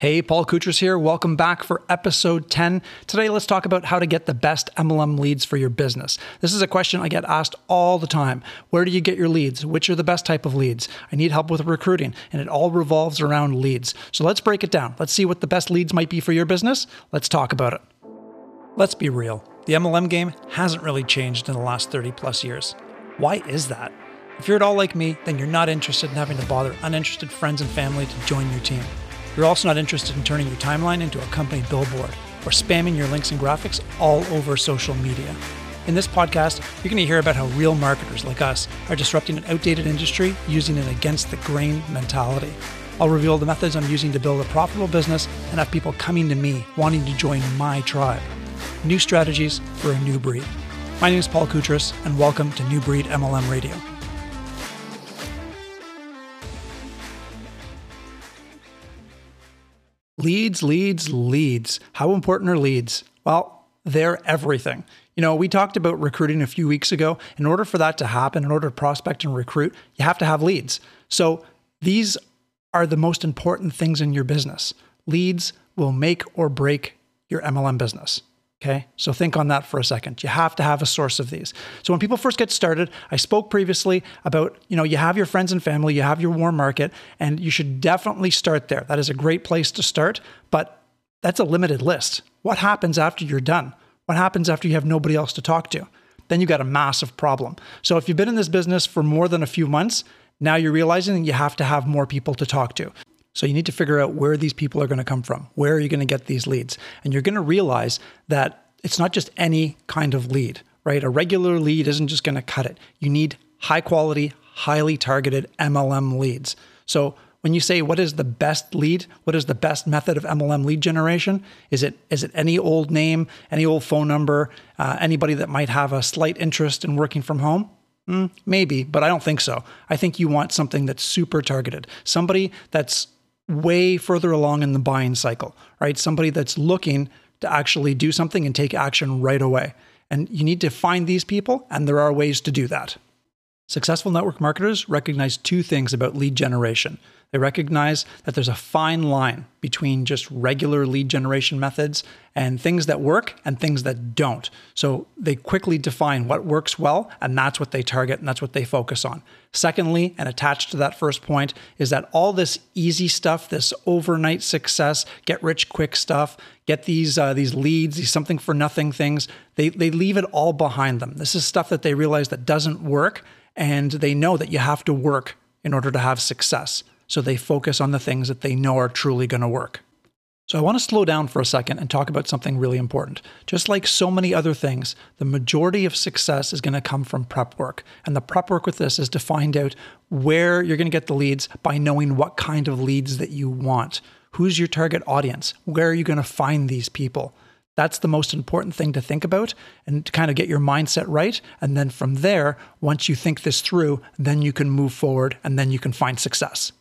Hey, Paul Koutras here. Welcome back for episode 10. Today, let's talk about how to get the best MLM leads for your business. This is a question I get asked all the time. Where do you get your leads? Which are the best type of leads? I need help with recruiting, and it all revolves around leads. So let's break it down. Let's see what the best leads might be for your business. Let's talk about it. Let's be real. The MLM game hasn't really changed in the last 30 plus years. Why is that? If you're at all like me, then you're not interested in having to bother uninterested friends and family to join your team. You're also not interested in turning your timeline into a company billboard or spamming your links and graphics all over social media. In this podcast, you're going to hear about how real marketers like us are disrupting an outdated industry using an against the grain mentality. I'll reveal the methods I'm using to build a profitable business and have people coming to me wanting to join my tribe. New strategies for a new breed. My name is Paul Koutras, and welcome to New Breed MLM Radio. Leads, leads, leads. How important are leads? Well, they're everything. You know, we talked about recruiting a few weeks ago. In order for that to happen, in order to prospect and recruit, you have to have leads. So these are the most important things in your business. Leads will make or break your MLM business. Okay, so think on that for a second. You have to have a source of these. So when people first get started, I spoke previously about, you know, you have your friends and family, you have your warm market, and you should definitely start there. That is a great place to start, but that's a limited list. What happens after you're done? What happens after you have nobody else to talk to? Then you got a massive problem. So if you've been in this business for more than a few months, now you're realizing you have to have more people to talk to. So you need to figure out where these people are going to come from. Where are you going to get these leads? And you're going to realize that it's not just any kind of lead, right? A regular lead isn't just going to cut it. You need high quality, highly targeted MLM leads. So when you say what is the best lead, what is the best method of MLM lead generation? Is it is it any old name, any old phone number, uh, anybody that might have a slight interest in working from home? Mm, maybe, but I don't think so. I think you want something that's super targeted, somebody that's way further along in the buying cycle, right? Somebody that's looking to actually do something and take action right away. And you need to find these people, and there are ways to do that. Successful network marketers recognize two things about lead generation they recognize that there's a fine line between just regular lead generation methods and things that work and things that don't. So they quickly define what works well, and that's what they target and that's what they focus on. Secondly, and attached to that first point, is that all this easy stuff, this overnight success, get rich quick stuff, get these uh, these leads, these something for nothing things, they they leave it all behind them. This is stuff that they realize that doesn't work, and they know that you have to work in order to have success so they focus on the things that they know are truly going to work. So I want to slow down for a second and talk about something really important. Just like so many other things, the majority of success is going to come from prep work. And the prep work with this is to find out where you're going to get the leads by knowing what kind of leads that you want. Who's your target audience? Where are you going to find these people? That's the most important thing to think about and to kind of get your mindset right. And then from there, once you think this through, then you can move forward and then you can find success.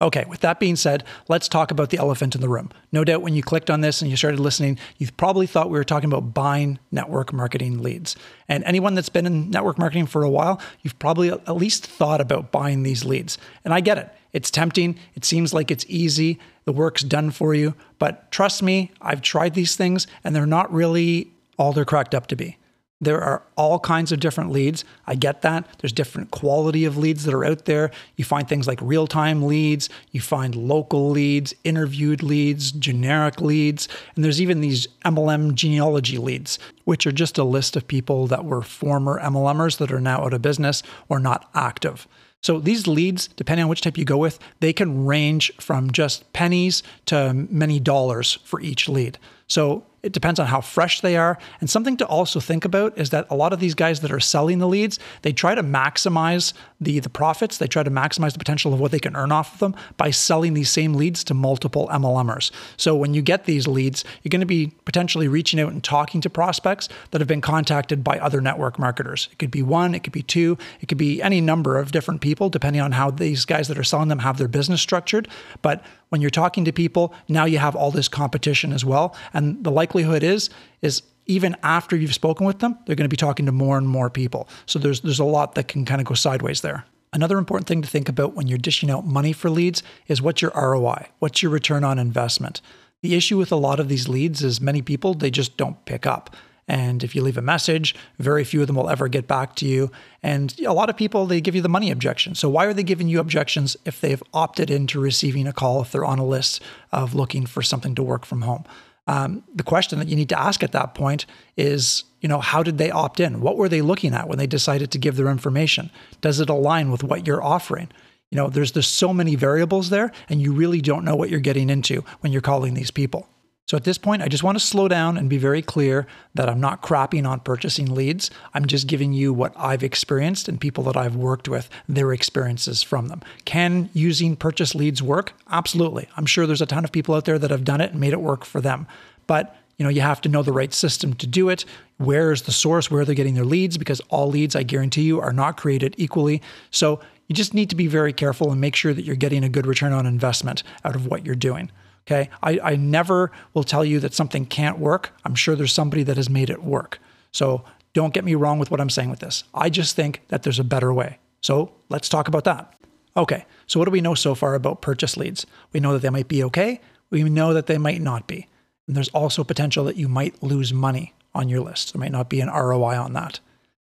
Okay, with that being said, let's talk about the elephant in the room. No doubt when you clicked on this and you started listening, you probably thought we were talking about buying network marketing leads. And anyone that's been in network marketing for a while, you've probably at least thought about buying these leads. And I get it. It's tempting. It seems like it's easy. The work's done for you. But trust me, I've tried these things and they're not really all they're cracked up to be. There are all kinds of different leads. I get that. There's different quality of leads that are out there. You find things like real time leads, you find local leads, interviewed leads, generic leads, and there's even these MLM genealogy leads, which are just a list of people that were former MLMers that are now out of business or not active. So these leads, depending on which type you go with, they can range from just pennies to many dollars for each lead. So it depends on how fresh they are. And something to also think about is that a lot of these guys that are selling the leads, they try to maximize the, the profits. They try to maximize the potential of what they can earn off of them by selling these same leads to multiple MLMers. So when you get these leads, you're going to be potentially reaching out and talking to prospects that have been contacted by other network marketers. It could be one, it could be two, it could be any number of different people, depending on how these guys that are selling them have their business structured. But when you're talking to people, now you have all this competition as well. And the likelihood is, is even after you've spoken with them, they're going to be talking to more and more people. So there's there's a lot that can kind of go sideways there. Another important thing to think about when you're dishing out money for leads is what's your ROI? What's your return on investment? The issue with a lot of these leads is many people, they just don't pick up. And if you leave a message, very few of them will ever get back to you. And a lot of people, they give you the money objection. So why are they giving you objections if they've opted into receiving a call, if they're on a list of looking for something to work from home? Um, the question that you need to ask at that point is, you know, how did they opt in? What were they looking at when they decided to give their information? Does it align with what you're offering? You know, there's there's so many variables there, and you really don't know what you're getting into when you're calling these people. So at this point, I just want to slow down and be very clear that I'm not crapping on purchasing leads. I'm just giving you what I've experienced and people that I've worked with, their experiences from them. Can using purchase leads work? Absolutely. I'm sure there's a ton of people out there that have done it and made it work for them. But you know, you have to know the right system to do it. Where is the source? Where they're getting their leads? Because all leads, I guarantee you, are not created equally. So you just need to be very careful and make sure that you're getting a good return on investment out of what you're doing. Okay. I, I never will tell you that something can't work. I'm sure there's somebody that has made it work. So don't get me wrong with what I'm saying with this. I just think that there's a better way. So let's talk about that. Okay. So what do we know so far about purchase leads? We know that they might be okay. We know that they might not be. And there's also potential that you might lose money on your list. There might not be an ROI on that.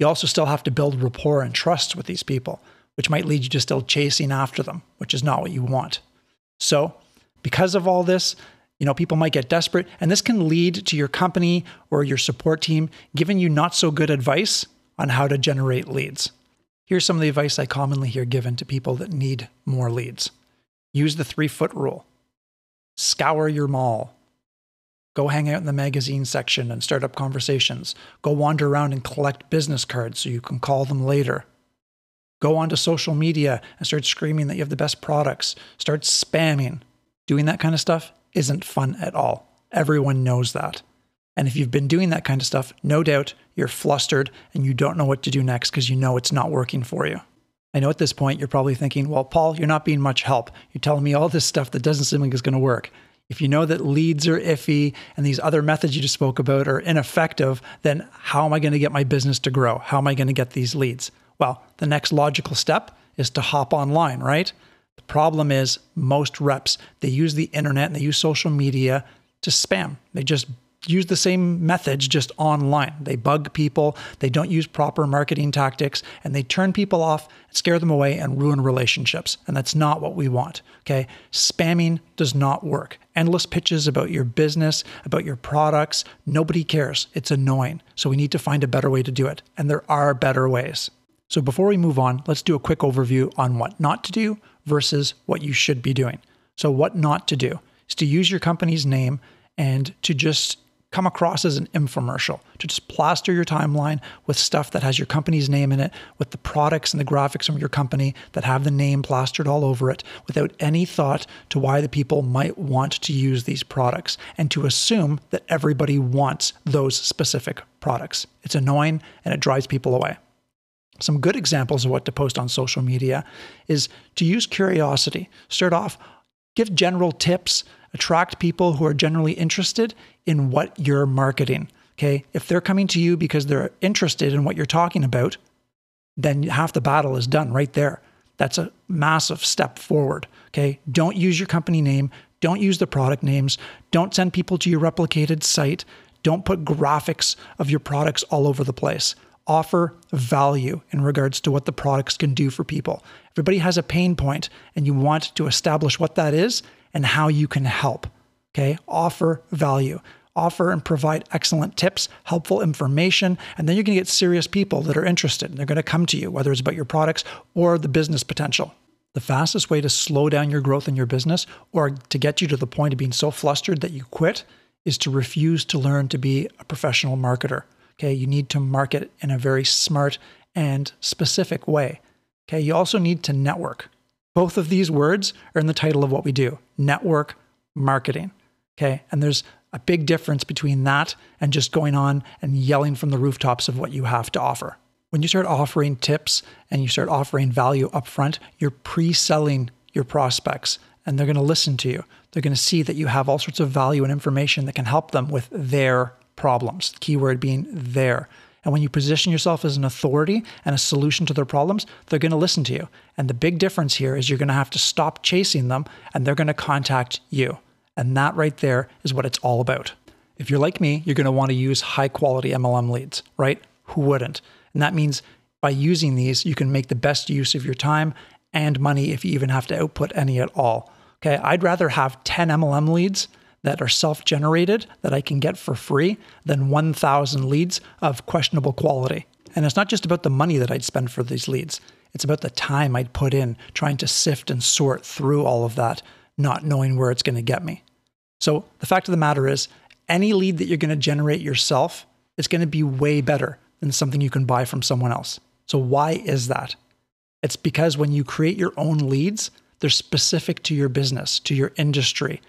You also still have to build rapport and trust with these people, which might lead you to still chasing after them, which is not what you want. So because of all this, you know, people might get desperate, and this can lead to your company or your support team giving you not so good advice on how to generate leads. Here's some of the advice I commonly hear given to people that need more leads use the three foot rule, scour your mall, go hang out in the magazine section and start up conversations, go wander around and collect business cards so you can call them later. Go onto social media and start screaming that you have the best products. Start spamming doing that kind of stuff isn't fun at all. Everyone knows that. And if you've been doing that kind of stuff, no doubt you're flustered and you don't know what to do next because you know it's not working for you. I know at this point you're probably thinking, well, Paul, you're not being much help. You're telling me all this stuff that doesn't seem like it's going to work. If you know that leads are iffy and these other methods you just spoke about are ineffective, then how am I going to get my business to grow? How am I going to get these leads? Well, the next logical step is to hop online, right? The problem is most reps, they use the internet and they use social media to spam. They just use the same methods just online. They bug people, they don't use proper marketing tactics, and they turn people off, scare them away, and ruin relationships. And that's not what we want. Okay. Spamming does not work. Endless pitches about your business, about your products, nobody cares. It's annoying. So we need to find a better way to do it. And there are better ways. So before we move on, let's do a quick overview on what not to do versus what you should be doing. So, what not to do is to use your company's name and to just come across as an infomercial, to just plaster your timeline with stuff that has your company's name in it, with the products and the graphics from your company that have the name plastered all over it, without any thought to why the people might want to use these products, and to assume that everybody wants those specific products. It's annoying and it drives people away. Some good examples of what to post on social media is to use curiosity. Start off, give general tips, attract people who are generally interested in what you're marketing. Okay. If they're coming to you because they're interested in what you're talking about, then half the battle is done right there. That's a massive step forward. Okay. Don't use your company name. Don't use the product names. Don't send people to your replicated site. Don't put graphics of your products all over the place offer value in regards to what the products can do for people. Everybody has a pain point, and you want to establish what that is and how you can help. Okay, offer value. Offer and provide excellent tips, helpful information, and then you're going to get serious people that are interested. They're going to come to you, whether it's about your products or the business potential. The fastest way to slow down your growth in your business or to get you to the point of being so flustered that you quit is to refuse to learn to be a professional marketer. Okay, you need to market in a very smart and specific way. Okay, you also need to network. Both of these words are in the title of what we do network marketing. Okay, and there's a big difference between that and just going on and yelling from the rooftops of what you have to offer. When you start offering tips and you start offering value upfront, you're pre selling your prospects and they're going to listen to you. They're going to see that you have all sorts of value and information that can help them with their problems. Keyword being there. And when you position yourself as an authority and a solution to their problems, they're going to listen to you. And the big difference here is you're going to have to stop chasing them and they're going to contact you. And that right there is what it's all about. If you're like me, you're going to want to use high quality MLM leads, right? Who wouldn't? And that means by using these, you can make the best use of your time and money if you even have to output any at all. Okay, I'd rather have 10 MLM leads that are self generated that I can get for free than 1,000 leads of questionable quality. And it's not just about the money that I'd spend for these leads, it's about the time I'd put in trying to sift and sort through all of that, not knowing where it's going to get me. So the fact of the matter is, any lead that you're going to generate yourself is going to be way better than something you can buy from someone else. So, why is that? It's because when you create your own leads, they're specific to your business, to your industry,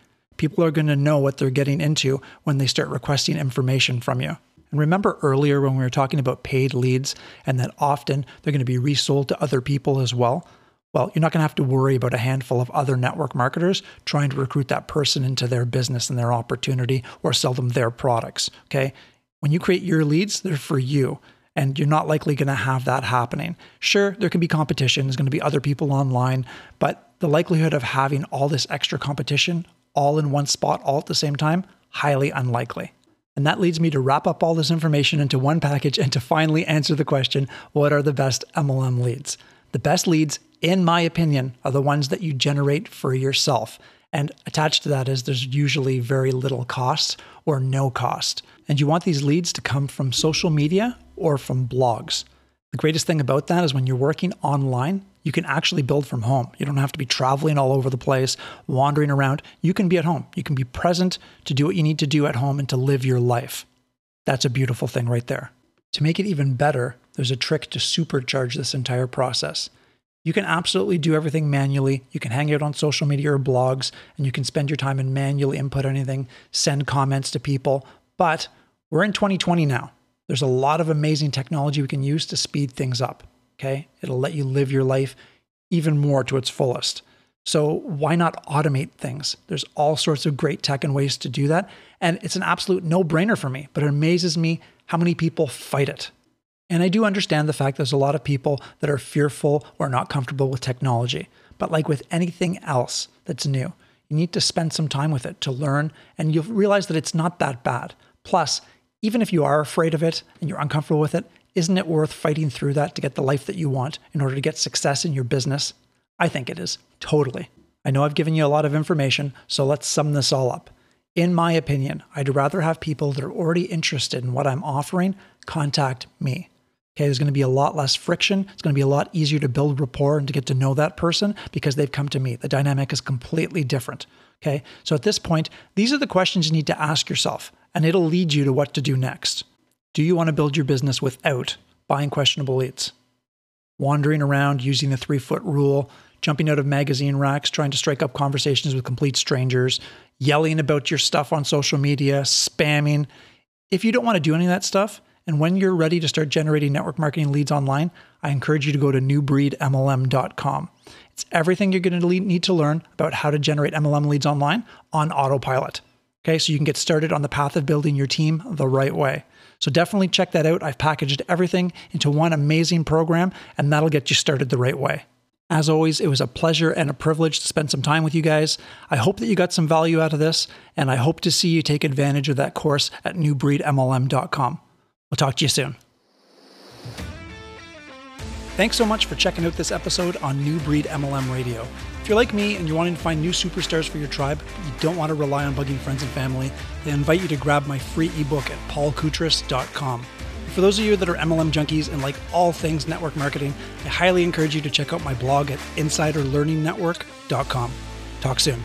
people are going to know what they're getting into when they start requesting information from you. And remember earlier when we were talking about paid leads and that often they're going to be resold to other people as well? Well, you're not going to have to worry about a handful of other network marketers trying to recruit that person into their business and their opportunity or sell them their products. Okay. When you create your leads, they're for you. And you're not likely going to have that happening. Sure, there can be competition, there's going to be other people online, but the likelihood of having all this extra competition all in one spot all at the same time? Highly unlikely. And that leads me to wrap up all this information into one package and to finally answer the question what are the best MLM leads? The best leads, in my opinion, are the ones that you generate for yourself. And attached to that is there's usually very little cost or no cost. And you want these leads to come from social media or from blogs. The greatest thing about that is when you're working online, you can actually build from home. You don't have to be traveling all over the place, wandering around. You can be at home. You can be present to do what you need to do at home and to live your life. That's a beautiful thing right there. To make it even better, there's a trick to supercharge this entire process. You can absolutely do everything manually. You can hang out on social media or blogs, and you can spend your time and manually input anything, send comments to people. But we're in 2020 now. There's a lot of amazing technology we can use to speed things up. Okay. It'll let you live your life even more to its fullest. So why not automate things? There's all sorts of great tech and ways to do that. And it's an absolute no brainer for me, but it amazes me how many people fight it. And I do understand the fact there's a lot of people that are fearful or not comfortable with technology. But like with anything else that's new, you need to spend some time with it to learn, and you'll realize that it's not that bad. Plus, even if you are afraid of it and you're uncomfortable with it, isn't it worth fighting through that to get the life that you want in order to get success in your business? I think it is, totally. I know I've given you a lot of information, so let's sum this all up. In my opinion, I'd rather have people that are already interested in what I'm offering contact me. Okay, there's going to be a lot less friction. It's going to be a lot easier to build rapport and to get to know that person because they've come to me. The dynamic is completely different. Okay, so at this point, these are the questions you need to ask yourself, and it'll lead you to what to do next. Do you want to build your business without buying questionable leads? Wandering around using the three foot rule, jumping out of magazine racks, trying to strike up conversations with complete strangers, yelling about your stuff on social media, spamming. If you don't want to do any of that stuff, and when you're ready to start generating network marketing leads online, I encourage you to go to newbreedmlm.com. It's everything you're going to need to learn about how to generate MLM leads online on autopilot. Okay, so you can get started on the path of building your team the right way. So definitely check that out. I've packaged everything into one amazing program, and that'll get you started the right way. As always, it was a pleasure and a privilege to spend some time with you guys. I hope that you got some value out of this, and I hope to see you take advantage of that course at newbreedmlm.com. We'll talk to you soon. Thanks so much for checking out this episode on New Breed MLM Radio. If you're like me and you're wanting to find new superstars for your tribe, but you don't want to rely on bugging friends and family, I invite you to grab my free ebook at paulkoutras.com. For those of you that are MLM junkies and like all things network marketing, I highly encourage you to check out my blog at insiderlearningnetwork.com. Talk soon.